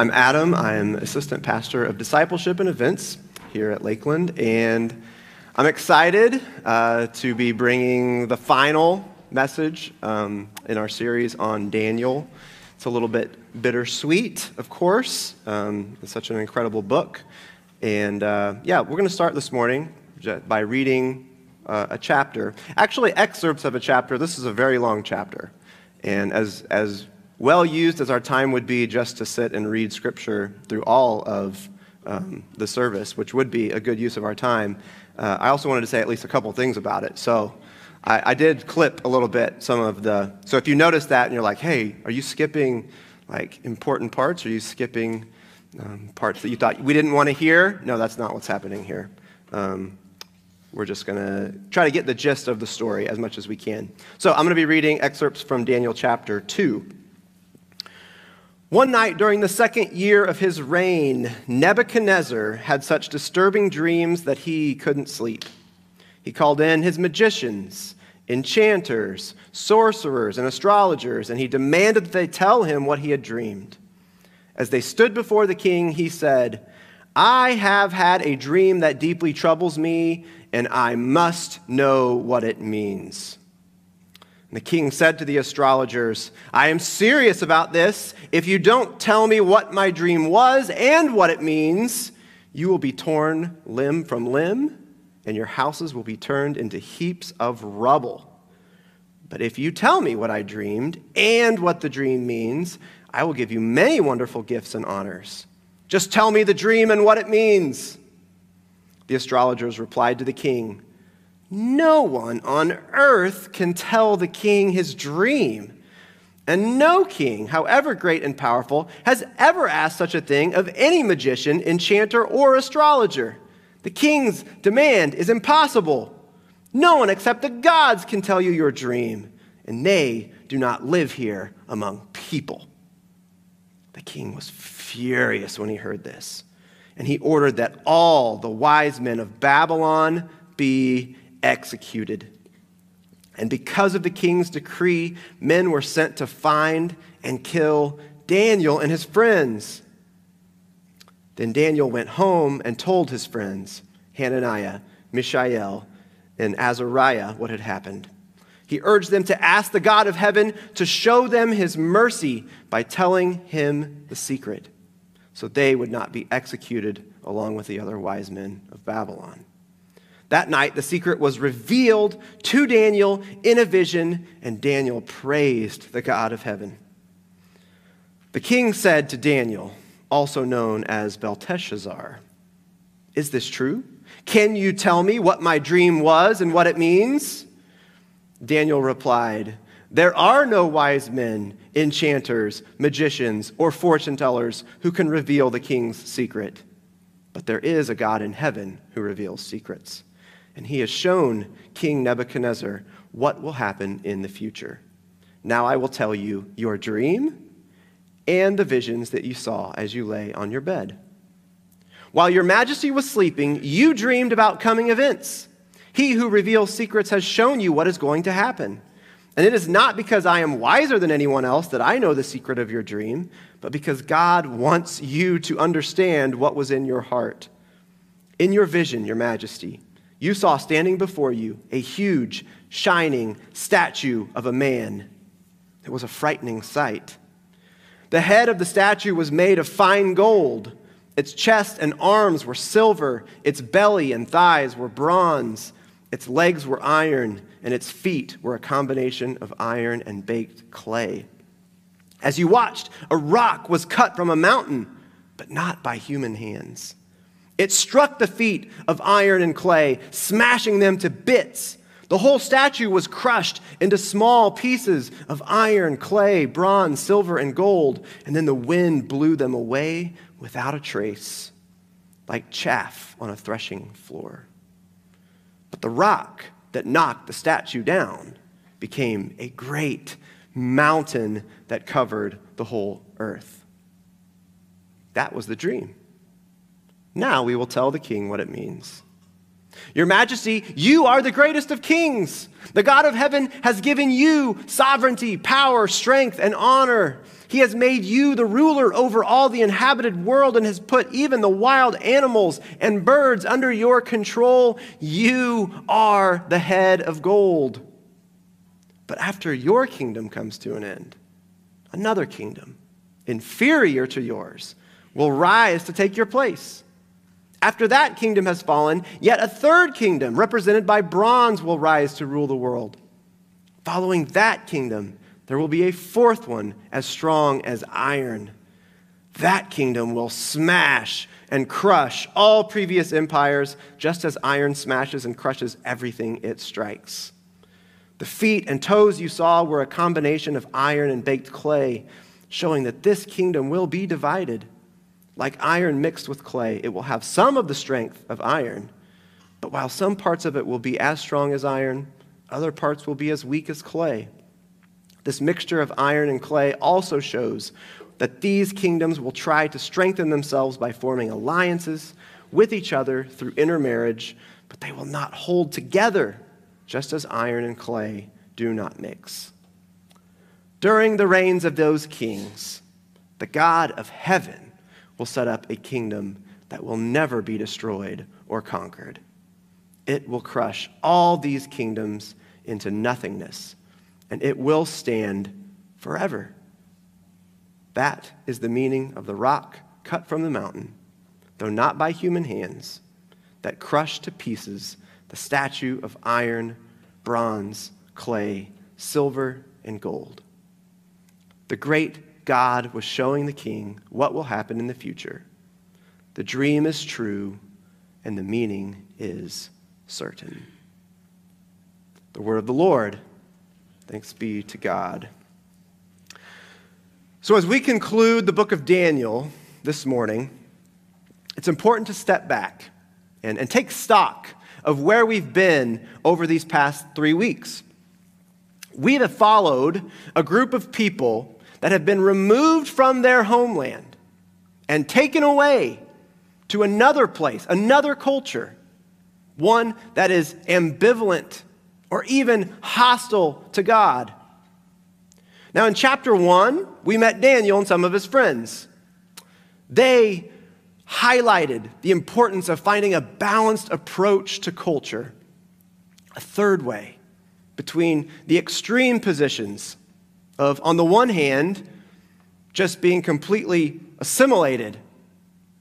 I'm Adam. I'm assistant pastor of discipleship and events here at Lakeland, and I'm excited uh, to be bringing the final message um, in our series on Daniel. It's a little bit bittersweet, of course. Um, it's such an incredible book. And uh, yeah, we're going to start this morning by reading uh, a chapter. Actually, excerpts of a chapter. This is a very long chapter. And as, as well used as our time would be just to sit and read scripture through all of um, the service, which would be a good use of our time, uh, I also wanted to say at least a couple things about it. So I, I, did clip a little bit some of the. So if you notice that and you're like, hey, are you skipping like important parts? Are you skipping um, parts that you thought we didn't want to hear? No, that's not what's happening here. Um, we're just going to try to get the gist of the story as much as we can. So I'm going to be reading excerpts from Daniel chapter 2. One night during the second year of his reign, Nebuchadnezzar had such disturbing dreams that he couldn't sleep. He called in his magicians, enchanters, sorcerers, and astrologers, and he demanded that they tell him what he had dreamed. As they stood before the king, he said, I have had a dream that deeply troubles me, and I must know what it means. And the king said to the astrologers, I am serious about this. If you don't tell me what my dream was and what it means, you will be torn limb from limb, and your houses will be turned into heaps of rubble. But if you tell me what I dreamed and what the dream means, I will give you many wonderful gifts and honors. Just tell me the dream and what it means. The astrologers replied to the king, No one on earth can tell the king his dream. And no king, however great and powerful, has ever asked such a thing of any magician, enchanter, or astrologer. The king's demand is impossible. No one except the gods can tell you your dream, and they do not live here among people. The king was furious when he heard this and he ordered that all the wise men of Babylon be executed. And because of the king's decree, men were sent to find and kill Daniel and his friends. Then Daniel went home and told his friends, Hananiah, Mishael, and Azariah, what had happened. He urged them to ask the God of heaven to show them his mercy by telling him the secret so they would not be executed along with the other wise men of Babylon. That night, the secret was revealed to Daniel in a vision, and Daniel praised the God of heaven. The king said to Daniel, also known as Belteshazzar, Is this true? Can you tell me what my dream was and what it means? Daniel replied, there are no wise men, enchanters, magicians, or fortune tellers who can reveal the king's secret. But there is a God in heaven who reveals secrets. And he has shown King Nebuchadnezzar what will happen in the future. Now I will tell you your dream and the visions that you saw as you lay on your bed. While your majesty was sleeping, you dreamed about coming events. He who reveals secrets has shown you what is going to happen. And it is not because I am wiser than anyone else that I know the secret of your dream, but because God wants you to understand what was in your heart. In your vision, your majesty, you saw standing before you a huge, shining statue of a man. It was a frightening sight. The head of the statue was made of fine gold. Its chest and arms were silver. Its belly and thighs were bronze. Its legs were iron and its feet were a combination of iron and baked clay. As you watched, a rock was cut from a mountain, but not by human hands. It struck the feet of iron and clay, smashing them to bits. The whole statue was crushed into small pieces of iron, clay, bronze, silver, and gold, and then the wind blew them away without a trace, like chaff on a threshing floor. But the rock that knocked the statue down became a great mountain that covered the whole earth. That was the dream. Now we will tell the king what it means. Your Majesty, you are the greatest of kings. The God of heaven has given you sovereignty, power, strength, and honor. He has made you the ruler over all the inhabited world and has put even the wild animals and birds under your control. You are the head of gold. But after your kingdom comes to an end, another kingdom, inferior to yours, will rise to take your place. After that kingdom has fallen, yet a third kingdom, represented by bronze, will rise to rule the world. Following that kingdom, there will be a fourth one as strong as iron. That kingdom will smash and crush all previous empires, just as iron smashes and crushes everything it strikes. The feet and toes you saw were a combination of iron and baked clay, showing that this kingdom will be divided. Like iron mixed with clay, it will have some of the strength of iron. But while some parts of it will be as strong as iron, other parts will be as weak as clay. This mixture of iron and clay also shows that these kingdoms will try to strengthen themselves by forming alliances with each other through intermarriage, but they will not hold together, just as iron and clay do not mix. During the reigns of those kings, the God of heaven will set up a kingdom that will never be destroyed or conquered. It will crush all these kingdoms into nothingness, and it will stand forever. That is the meaning of the rock cut from the mountain, though not by human hands, that crushed to pieces the statue of iron, bronze, clay, silver, and gold. The great God was showing the king what will happen in the future. The dream is true, and the meaning is certain. The word of the Lord. Thanks be to God. So, as we conclude the book of Daniel this morning, it's important to step back and, and take stock of where we've been over these past three weeks. We have followed a group of people that have been removed from their homeland and taken away to another place, another culture, one that is ambivalent or even hostile to God. Now, in chapter one, we met Daniel and some of his friends. They highlighted the importance of finding a balanced approach to culture, a third way between the extreme positions of, on the one hand, just being completely assimilated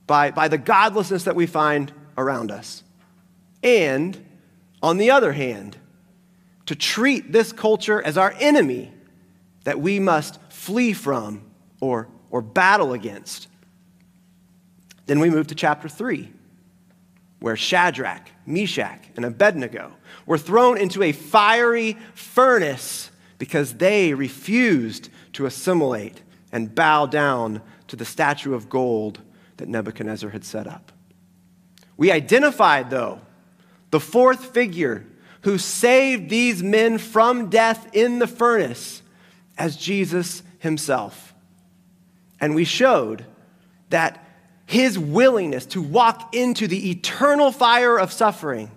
by, by the godlessness that we find around us. And on the other hand, to treat this culture as our enemy that we must flee from or, or battle against. Then we move to chapter 3, where Shadrach, Meshach, and Abednego were thrown into a fiery furnace because they refused to assimilate and bow down to the statue of gold that Nebuchadnezzar had set up. We identified, though, the fourth figure who saved these men from death in the furnace as Jesus himself. And we showed that his willingness to walk into the eternal fire of suffering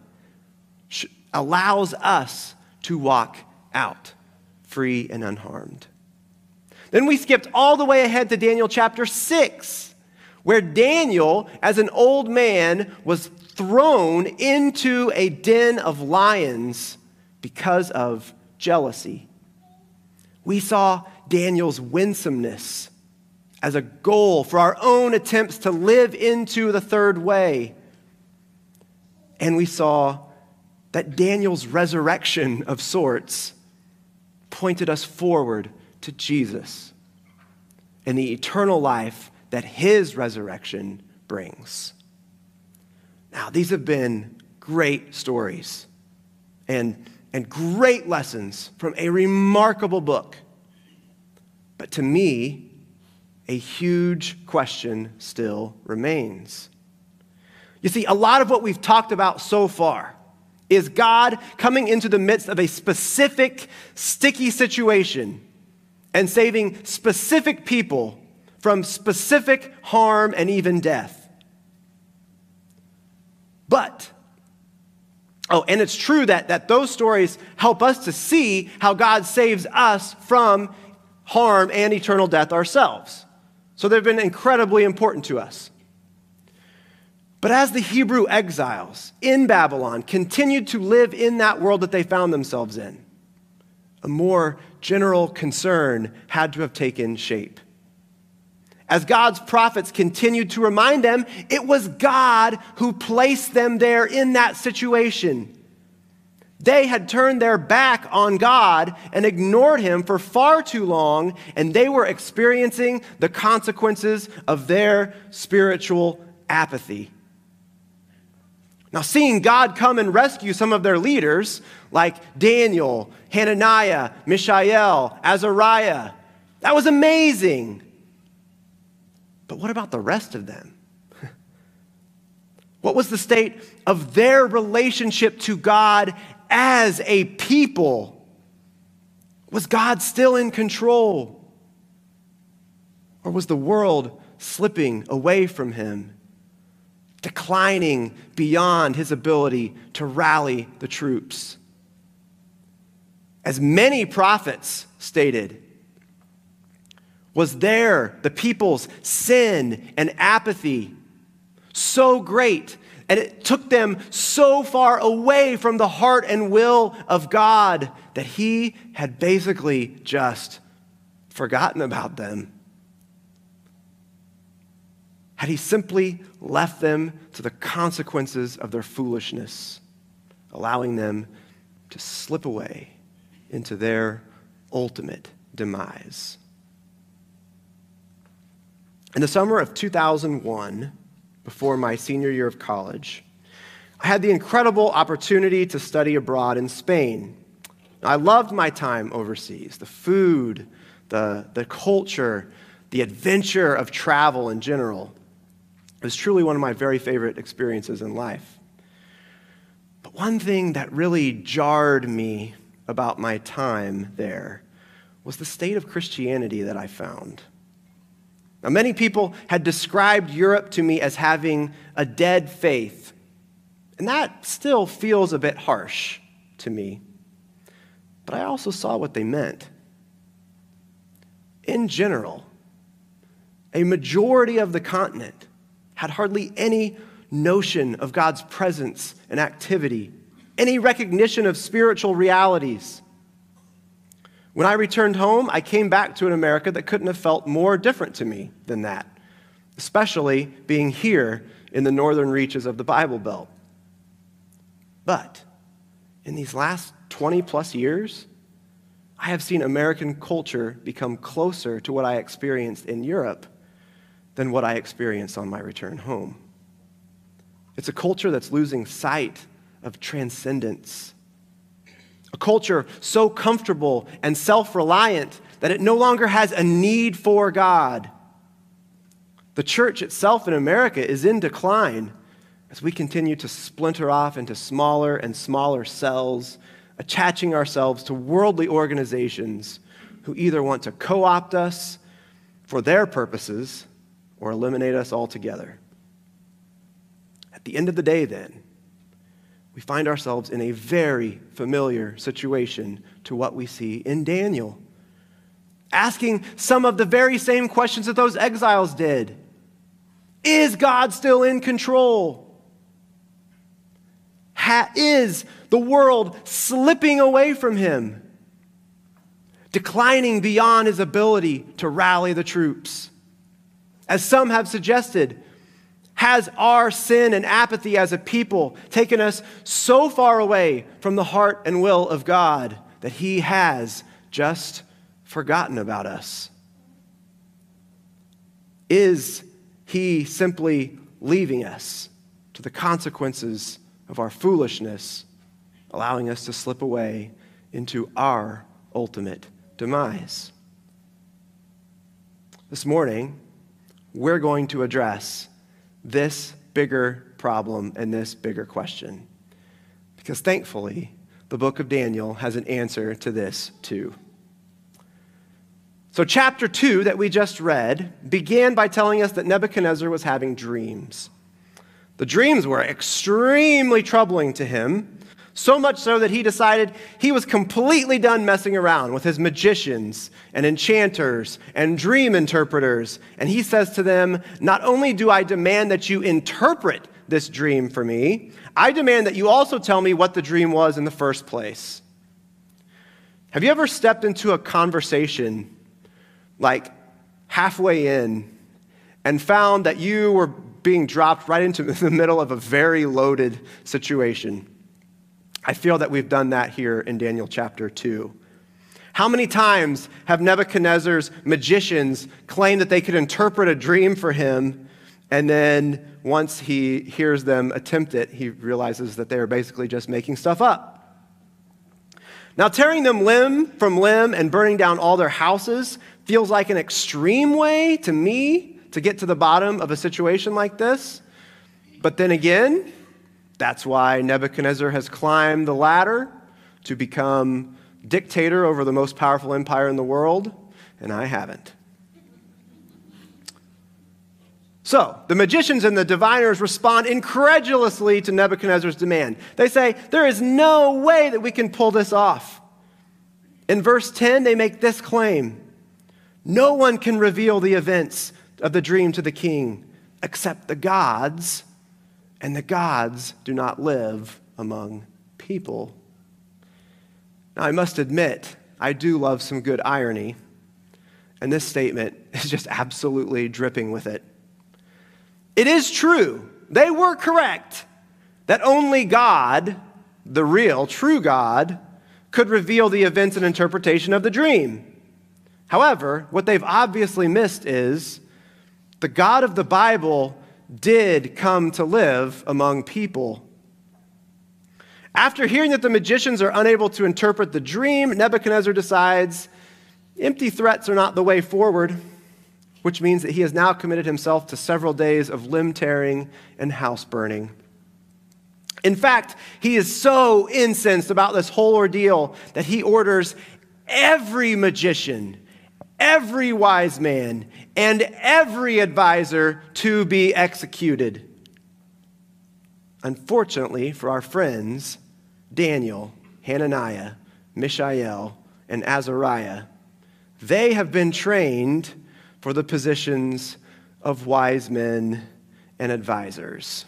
allows us to walk out free and unharmed. Then we skipped all the way ahead to Daniel chapter 6, where Daniel, as an old man, was thrown into a den of lions because of jealousy. We saw Daniel's winsomeness as a goal for our own attempts to live into the third way. And we saw that Daniel's resurrection of sorts pointed us forward to Jesus and the eternal life that his resurrection brings. Now, these have been great stories and, and great lessons from a remarkable book. But to me, a huge question still remains. You see, a lot of what we've talked about so far is God coming into the midst of a specific, sticky situation and saving specific people from specific harm and even death. But Oh, and it's true that, that those stories help us to see how God saves us from harm and eternal death ourselves. So they've been incredibly important to us. But as the Hebrew exiles in Babylon continued to live in that world that they found themselves in, a more general concern had to have taken shape. As God's prophets continued to remind them, it was God who placed them there in that situation. They had turned their back on God and ignored Him for far too long, and they were experiencing the consequences of their spiritual apathy. Now, seeing God come and rescue some of their leaders, like Daniel, Hananiah, Mishael, Azariah, that was amazing. But what about the rest of them? what was the state of their relationship to God as a people? Was God still in control? Or was the world slipping away from him? Declining beyond his ability to rally the troops. As many prophets stated, was there the people's sin and apathy so great and it took them so far away from the heart and will of God that he had basically just forgotten about them. Had he simply left them to the consequences of their foolishness, allowing them to slip away into their ultimate demise. In the summer of 2001, before my senior year of college, I had the incredible opportunity to study abroad in Spain. I loved my time overseas the food, the, the culture, the adventure of travel in general. It was truly one of my very favorite experiences in life. But one thing that really jarred me about my time there was the state of Christianity that I found. Now, many people had described Europe to me as having a dead faith, and that still feels a bit harsh to me. But I also saw what they meant. In general, a majority of the continent had hardly any notion of God's presence and activity, any recognition of spiritual realities. When I returned home, I came back to an America that couldn't have felt more different to me than that, especially being here in the northern reaches of the Bible Belt. But in these last 20 plus years, I have seen American culture become closer to what I experienced in Europe than what I experienced on my return home. It's a culture that's losing sight of transcendence. A culture so comfortable and self reliant that it no longer has a need for God. The church itself in America is in decline as we continue to splinter off into smaller and smaller cells, attaching ourselves to worldly organizations who either want to co opt us for their purposes or eliminate us altogether. At the end of the day, then, we find ourselves in a very familiar situation to what we see in Daniel, asking some of the very same questions that those exiles did Is God still in control? Ha- is the world slipping away from him, declining beyond his ability to rally the troops? As some have suggested, has our sin and apathy as a people taken us so far away from the heart and will of God that He has just forgotten about us? Is He simply leaving us to the consequences of our foolishness, allowing us to slip away into our ultimate demise? This morning, we're going to address this bigger problem and this bigger question. Because thankfully, the book of Daniel has an answer to this too. So, chapter 2 that we just read began by telling us that Nebuchadnezzar was having dreams. The dreams were extremely troubling to him, So much so that he decided he was completely done messing around with his magicians and enchanters and dream interpreters. And he says to them, Not only do I demand that you interpret this dream for me, I demand that you also tell me what the dream was in the first place. Have you ever stepped into a conversation like halfway in and found that you were being dropped right into the middle of a very loaded situation? I feel that we've done that here in Daniel chapter 2. How many times have Nebuchadnezzar's magicians claimed that they could interpret a dream for him, and then once he hears them attempt it, he realizes that they are basically just making stuff up? Now, tearing them limb from limb and burning down all their houses feels like an extreme way to me to get to the bottom of a situation like this. But then again, that's why Nebuchadnezzar has climbed the ladder to become dictator over the most powerful empire in the world, and I haven't. So, the magicians and the diviners respond incredulously to Nebuchadnezzar's demand. They say, There is no way that we can pull this off. In verse 10, they make this claim No one can reveal the events of the dream to the king except the gods and the gods do not live among people. Now, I must admit, I do love some good irony, and this statement is just absolutely dripping with it. It is true, they were correct, that only God, the real, true God, could reveal the events and interpretation of the dream. However, what they've obviously missed is the God of the Bible did come to live among people. After hearing that the magicians are unable to interpret the dream, Nebuchadnezzar decides empty threats are not the way forward, which means that he has now committed himself to several days of limb tearing and house burning. In fact, he is so incensed about this whole ordeal that he orders every magician every wise man and every advisor to be executed. Unfortunately for our friends, Daniel, Hananiah, Mishael, and Azariah, they have been trained for the positions of wise men and advisors,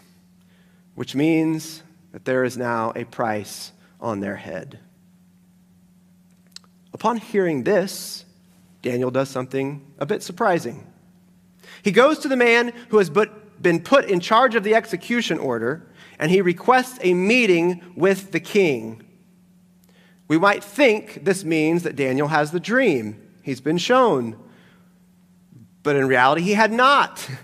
which means that there is now a price on their head. Upon hearing this, Daniel does something a bit surprising. He goes to the man who has been put in charge of the execution order and he requests a meeting with the king. We might think this means that Daniel has the dream. He's been shown. But in reality, he had not.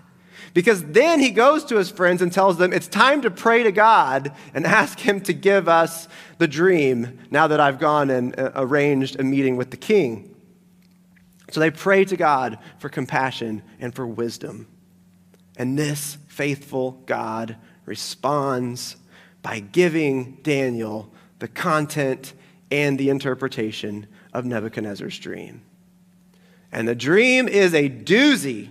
Because then he goes to his friends and tells them, It's time to pray to God and ask him to give us the dream now that I've gone and uh, arranged a meeting with the king. So they pray to God for compassion and for wisdom. And this faithful God responds by giving Daniel the content and the interpretation of Nebuchadnezzar's dream. And the dream is a doozy,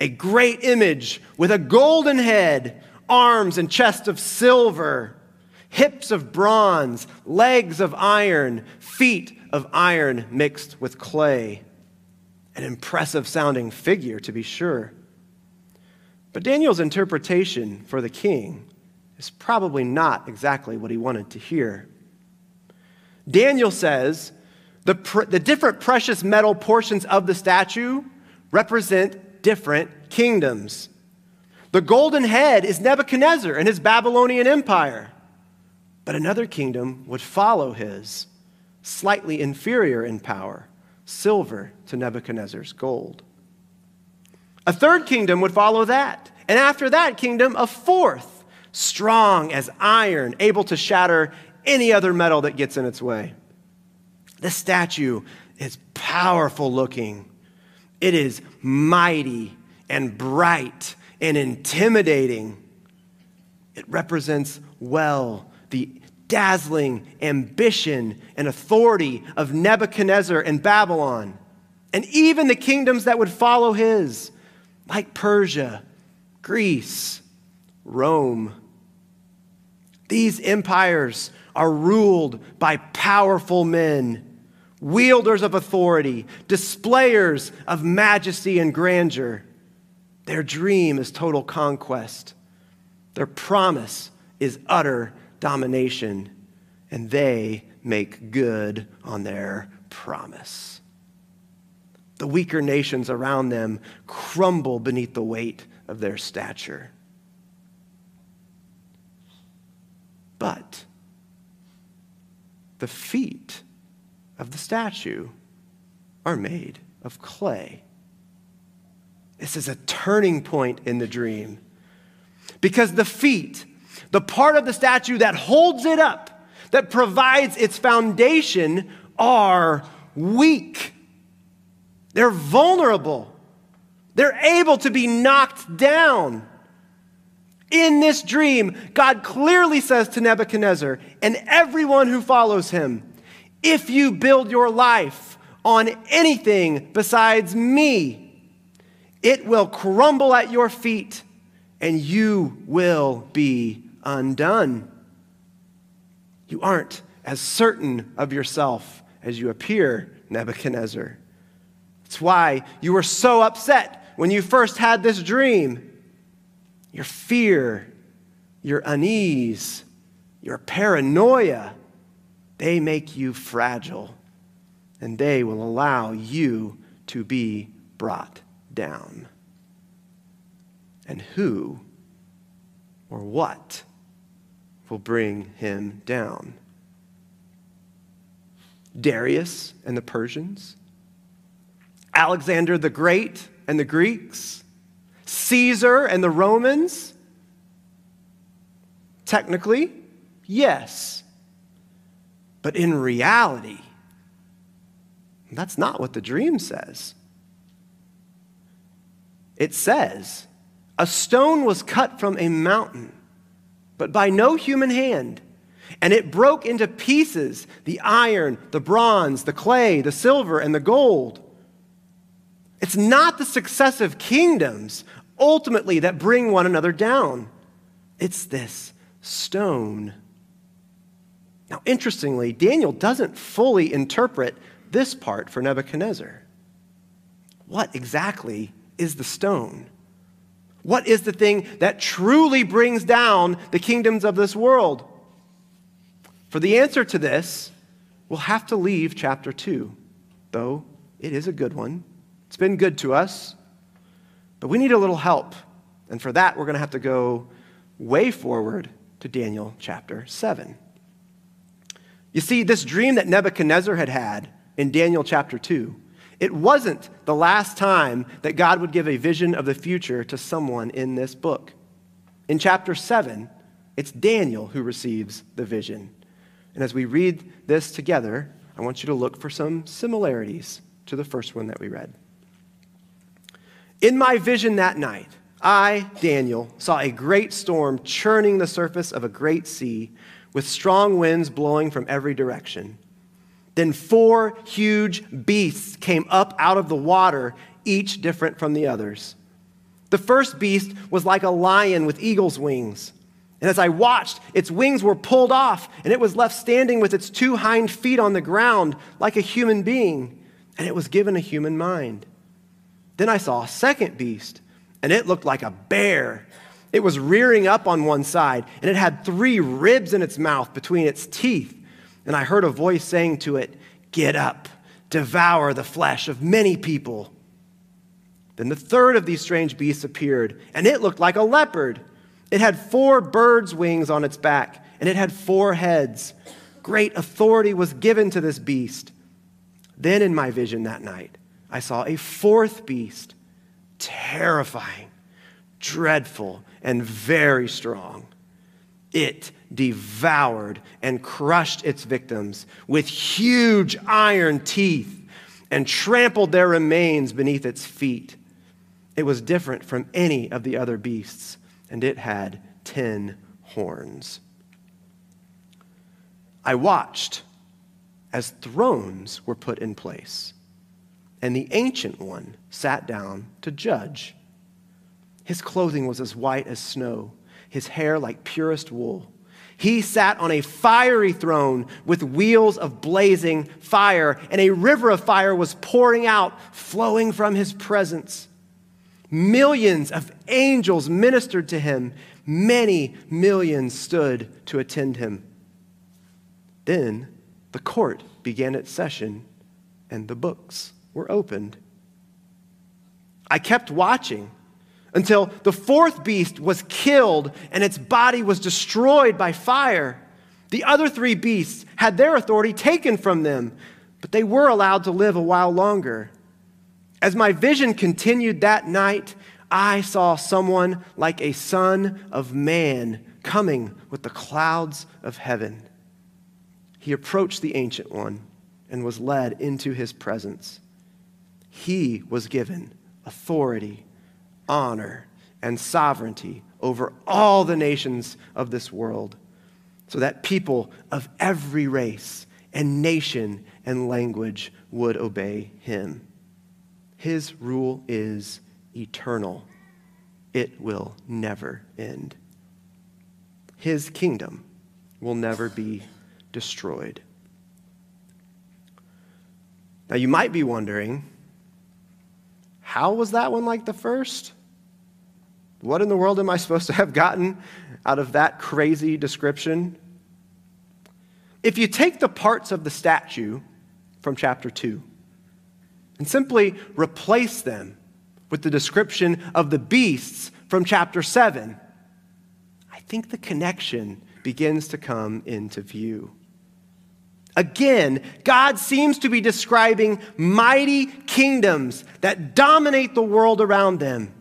a great image with a golden head, arms and chest of silver, hips of bronze, legs of iron, feet of iron mixed with clay. An impressive sounding figure, to be sure. But Daniel's interpretation for the king is probably not exactly what he wanted to hear. Daniel says the, pr- the different precious metal portions of the statue represent different kingdoms. The golden head is Nebuchadnezzar and his Babylonian empire, but another kingdom would follow his slightly inferior in power, silver to Nebuchadnezzar's gold. A third kingdom would follow that. And after that kingdom, a fourth, strong as iron, able to shatter any other metal that gets in its way. This statue is powerful looking, it is mighty and bright and intimidating. It represents well the dazzling ambition and authority of Nebuchadnezzar and Babylon, and even the kingdoms that would follow his, like Persia, Greece, Rome. These empires are ruled by powerful men, wielders of authority, displayers of majesty and grandeur. Their dream is total conquest. Their promise is utter domination, and they make good on their promise. The weaker nations around them crumble beneath the weight of their stature. But the feet of the statue are made of clay. This is a turning point in the dream. Because the feet, the part of the statue that holds it up, that provides its foundation, are weak. They're vulnerable. They're able to be knocked down. In this dream, God clearly says to Nebuchadnezzar and everyone who follows him if you build your life on anything besides me, it will crumble at your feet and you will be undone. You aren't as certain of yourself as you appear, Nebuchadnezzar. That's why you were so upset when you first had this dream. Your fear, your unease, your paranoia, they make you fragile and they will allow you to be brought down. And who or what will bring him down? Darius and the Persians, Alexander the Great and the Greeks, Caesar and the Romans? Technically, yes. But in reality, that's not what the dream says. It says, a stone was cut from a mountain, but by no human hand. And it broke into pieces the iron, the bronze, the clay, the silver, and the gold. It's not the successive kingdoms ultimately that bring one another down, it's this stone. Now, interestingly, Daniel doesn't fully interpret this part for Nebuchadnezzar. What exactly is the stone? What is the thing that truly brings down the kingdoms of this world? For the answer to this, we'll have to leave chapter 2, though it is a good one. It's been good to us, but we need a little help. And for that, we're going to have to go way forward to Daniel chapter 7. You see, this dream that Nebuchadnezzar had had in Daniel chapter 2 it wasn't the last time that God would give a vision of the future to someone in this book. In chapter 7, it's Daniel who receives the vision. And as we read this together, I want you to look for some similarities to the first one that we read. In my vision that night, I, Daniel, saw a great storm churning the surface of a great sea with strong winds blowing from every direction. Then four huge beasts came up out of the water, each different from the others. The first beast was like a lion with eagle's wings. And as I watched, its wings were pulled off, and it was left standing with its two hind feet on the ground like a human being, and it was given a human mind. Then I saw a second beast, and it looked like a bear. It was rearing up on one side, and it had three ribs in its mouth between its teeth. And I heard a voice saying to it, Get up, devour the flesh of many people. Then the third of these strange beasts appeared, and it looked like a leopard. It had four birds' wings on its back, and it had four heads. Great authority was given to this beast. Then in my vision that night, I saw a fourth beast, terrifying, dreadful, and very strong. It devoured and crushed its victims with huge iron teeth and trampled their remains beneath its feet. It was different from any of the other beasts, and it had ten horns. I watched as thrones were put in place, and the ancient one sat down to judge. His clothing was as white as snow, his hair like purest wool He sat on a fiery throne with wheels of blazing fire, and a river of fire was pouring out, flowing from his presence. Millions of angels ministered to him. Many millions stood to attend him. Then the court began its session, and the books were opened. I kept watching until the fourth beast was killed and its body was destroyed by fire. The other three beasts had their authority taken from them, but they were allowed to live a while longer. As my vision continued that night, I saw someone like a son of man coming with the clouds of heaven. He approached the Ancient One and was led into his presence. He was given authority honor, and sovereignty over all the nations of this world, so that people of every race and nation and language would obey him. His rule is eternal, it will never end. His kingdom will never be destroyed. Now, you might be wondering how was that one like the first? What in the world am I supposed to have gotten out of that crazy description? If you take the parts of the statue from chapter 2 and simply replace them with the description of the beasts from chapter 7, I think the connection begins to come into view. Again, God seems to be describing mighty kingdoms that dominate the world around them,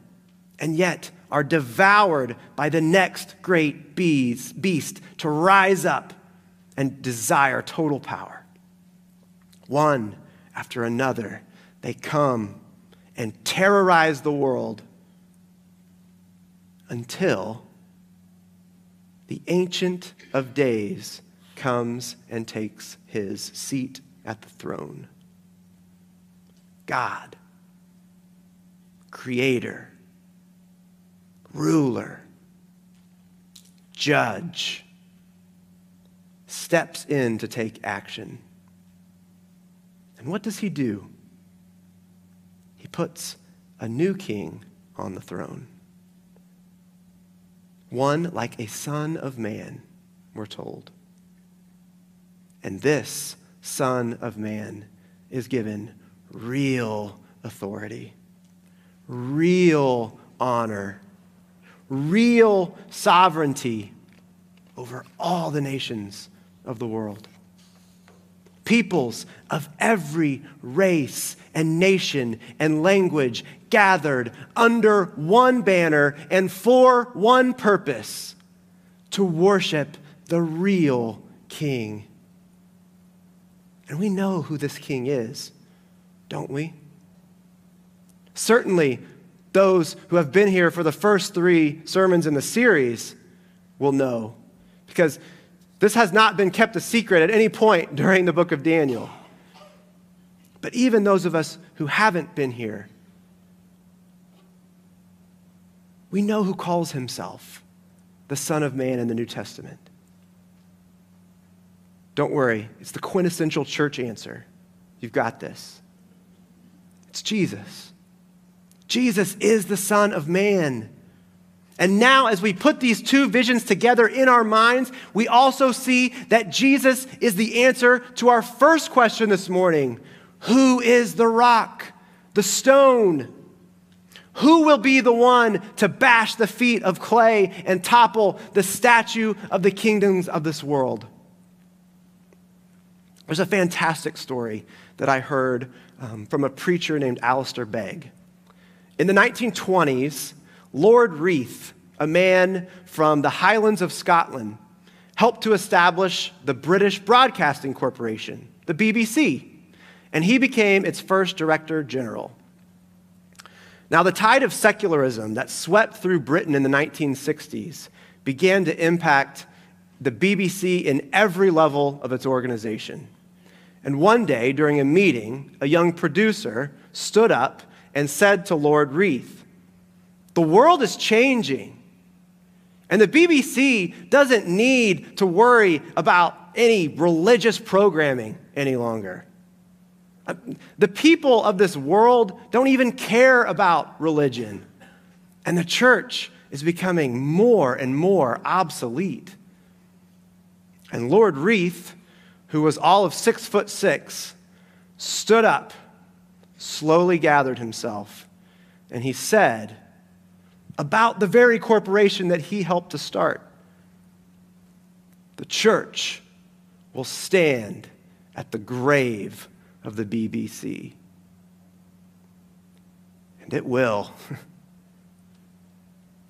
and yet are devoured by the next great beast to rise up and desire total power. One after another, they come and terrorize the world until the Ancient of Days comes and takes his seat at the throne. God, Creator, ruler, judge, steps in to take action. And what does he do? He puts a new king on the throne. One like a son of man, we're told. And this son of man is given real authority, real honor, real sovereignty over all the nations of the world. Peoples of every race and nation and language gathered under one banner and for one purpose to worship the real King. And we know who this King is, don't we? Certainly, those who have been here for the first three sermons in the series will know. Because this has not been kept a secret at any point during the book of Daniel. But even those of us who haven't been here, we know who calls himself the Son of Man in the New Testament. Don't worry, it's the quintessential church answer. You've got this. It's Jesus. Jesus is the Son of Man. And now, as we put these two visions together in our minds, we also see that Jesus is the answer to our first question this morning Who is the rock, the stone? Who will be the one to bash the feet of clay and topple the statue of the kingdoms of this world? There's a fantastic story that I heard um, from a preacher named Alistair Begg. In the 1920s, Lord Reith, a man from the Highlands of Scotland, helped to establish the British Broadcasting Corporation, the BBC, and he became its first director general. Now, the tide of secularism that swept through Britain in the 1960s began to impact the BBC in every level of its organization. And one day, during a meeting, a young producer stood up and said to Lord Reith, The world is changing, And the BBC doesn't need to worry about any religious programming any longer. The people of this world don't even care about religion. And the church is becoming more and more obsolete. And Lord Reith, who was all of six foot six, stood up, slowly gathered himself, and he said about the very corporation that he helped to start the church will stand at the grave of the BBC. And it will.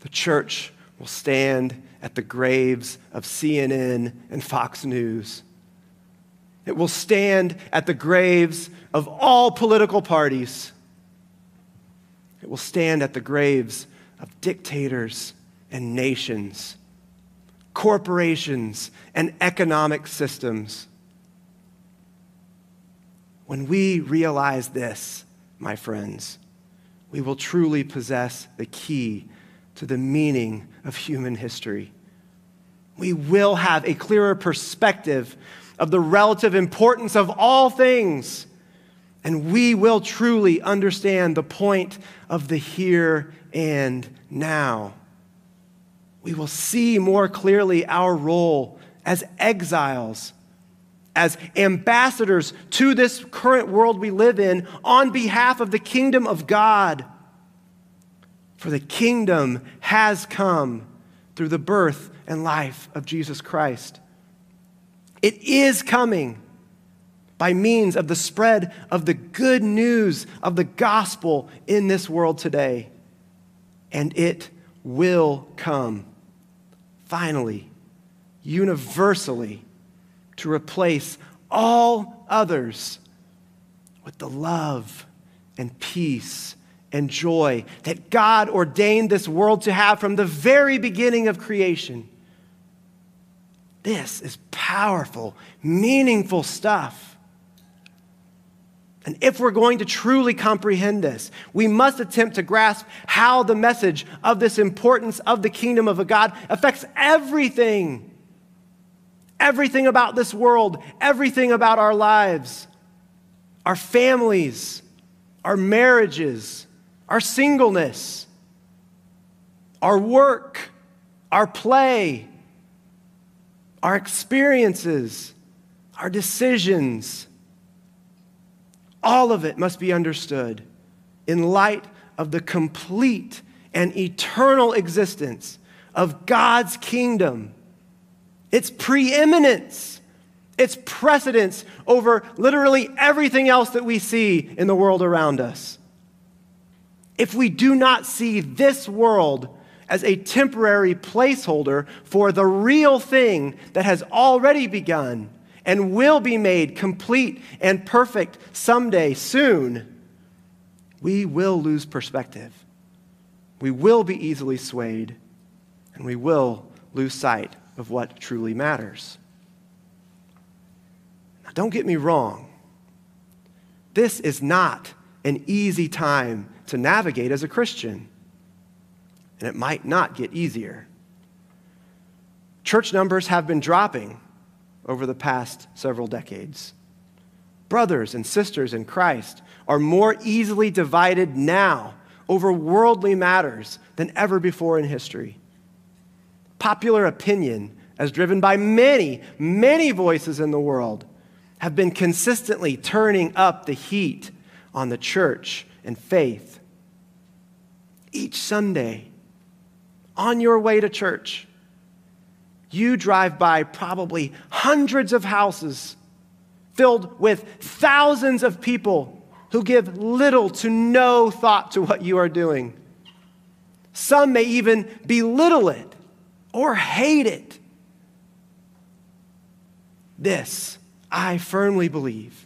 the church will stand at the graves of CNN and Fox News. It will stand at the graves of all political parties. It will stand at the graves of dictators and nations, corporations and economic systems. When we realize this, my friends, we will truly possess the key to the meaning of human history. We will have a clearer perspective of the relative importance of all things, and we will truly understand the point of the here and now. We will see more clearly our role as exiles as ambassadors to this current world we live in on behalf of the kingdom of God. For the kingdom has come through the birth and life of Jesus Christ. It is coming by means of the spread of the good news of the gospel in this world today. And it will come, finally, universally to replace all others with the love and peace and joy that God ordained this world to have from the very beginning of creation. This is powerful, meaningful stuff. And if we're going to truly comprehend this, we must attempt to grasp how the message of this importance of the kingdom of a God affects everything everything about this world, everything about our lives, our families, our marriages, our singleness, our work, our play, our experiences, our decisions. All of it must be understood in light of the complete and eternal existence of God's kingdom its preeminence, its precedence over literally everything else that we see in the world around us. If we do not see this world as a temporary placeholder for the real thing that has already begun and will be made complete and perfect someday soon, we will lose perspective. We will be easily swayed, and we will lose sight of what truly matters. Now, don't get me wrong. This is not an easy time to navigate as a Christian, and it might not get easier. Church numbers have been dropping over the past several decades. Brothers and sisters in Christ are more easily divided now over worldly matters than ever before in history popular opinion, as driven by many, many voices in the world, have been consistently turning up the heat on the church and faith. Each Sunday, on your way to church, you drive by probably hundreds of houses filled with thousands of people who give little to no thought to what you are doing. Some may even belittle it or hate it. This, I firmly believe,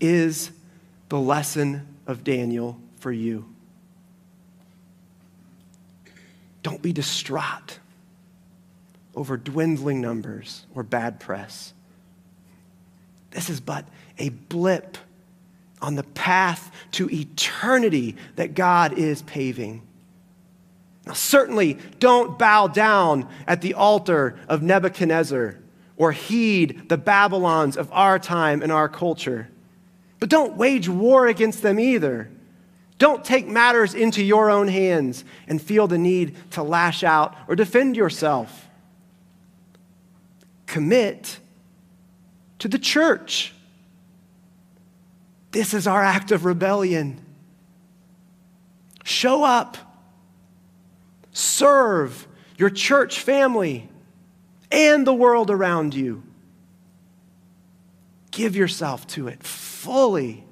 is the lesson of Daniel for you. Don't be distraught over dwindling numbers or bad press. This is but a blip on the path to eternity that God is paving. Now, certainly don't bow down at the altar of Nebuchadnezzar or heed the Babylons of our time and our culture. But don't wage war against them either. Don't take matters into your own hands and feel the need to lash out or defend yourself. Commit to the church. This is our act of rebellion. Show up, serve your church family and the world around you. Give yourself to it fully.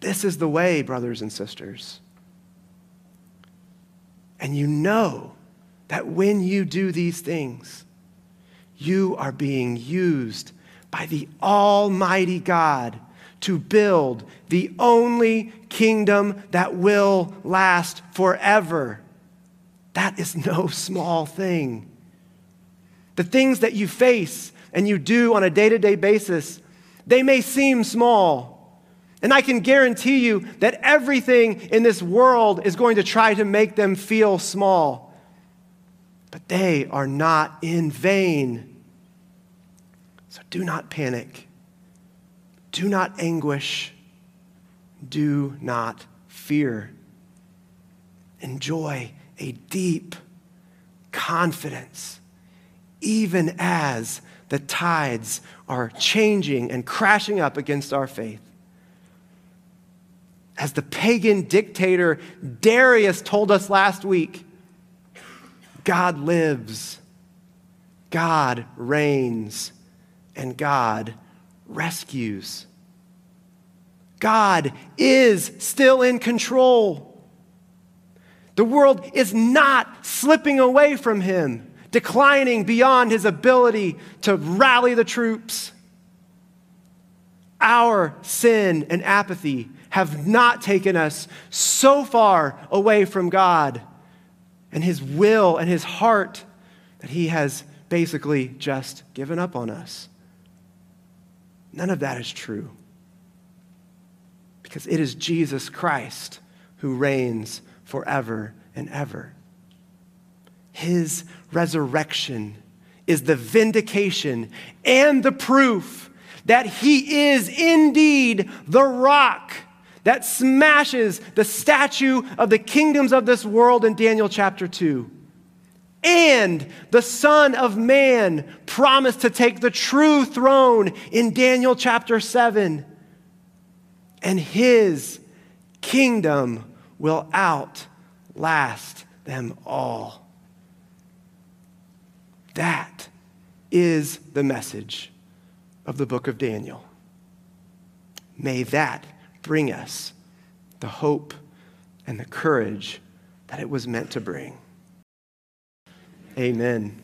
This is the way, brothers and sisters. And you know that when you do these things, you are being used by the Almighty God to build the only kingdom that will last forever. That is no small thing. The things that you face and you do on a day to day basis, they may seem small. And I can guarantee you that everything in this world is going to try to make them feel small. But they are not in vain. So do not panic. Do not anguish. Do not fear. Enjoy a deep confidence, even as the tides are changing and crashing up against our faith. As the pagan dictator Darius told us last week, God lives, God reigns, and God rescues. God is still in control. The world is not slipping away from him, declining beyond his ability to rally the troops. Our sin and apathy have not taken us so far away from God and his will and his heart that he has basically just given up on us. None of that is true. Because it is Jesus Christ who reigns forever and ever. His resurrection is the vindication and the proof that he is indeed the rock that smashes the statue of the kingdoms of this world in Daniel chapter 2 and the Son of Man promised to take the true throne in Daniel chapter 7. And his kingdom will outlast them all. That is the message of the book of Daniel. May that bring us the hope and the courage that it was meant to bring. Amen.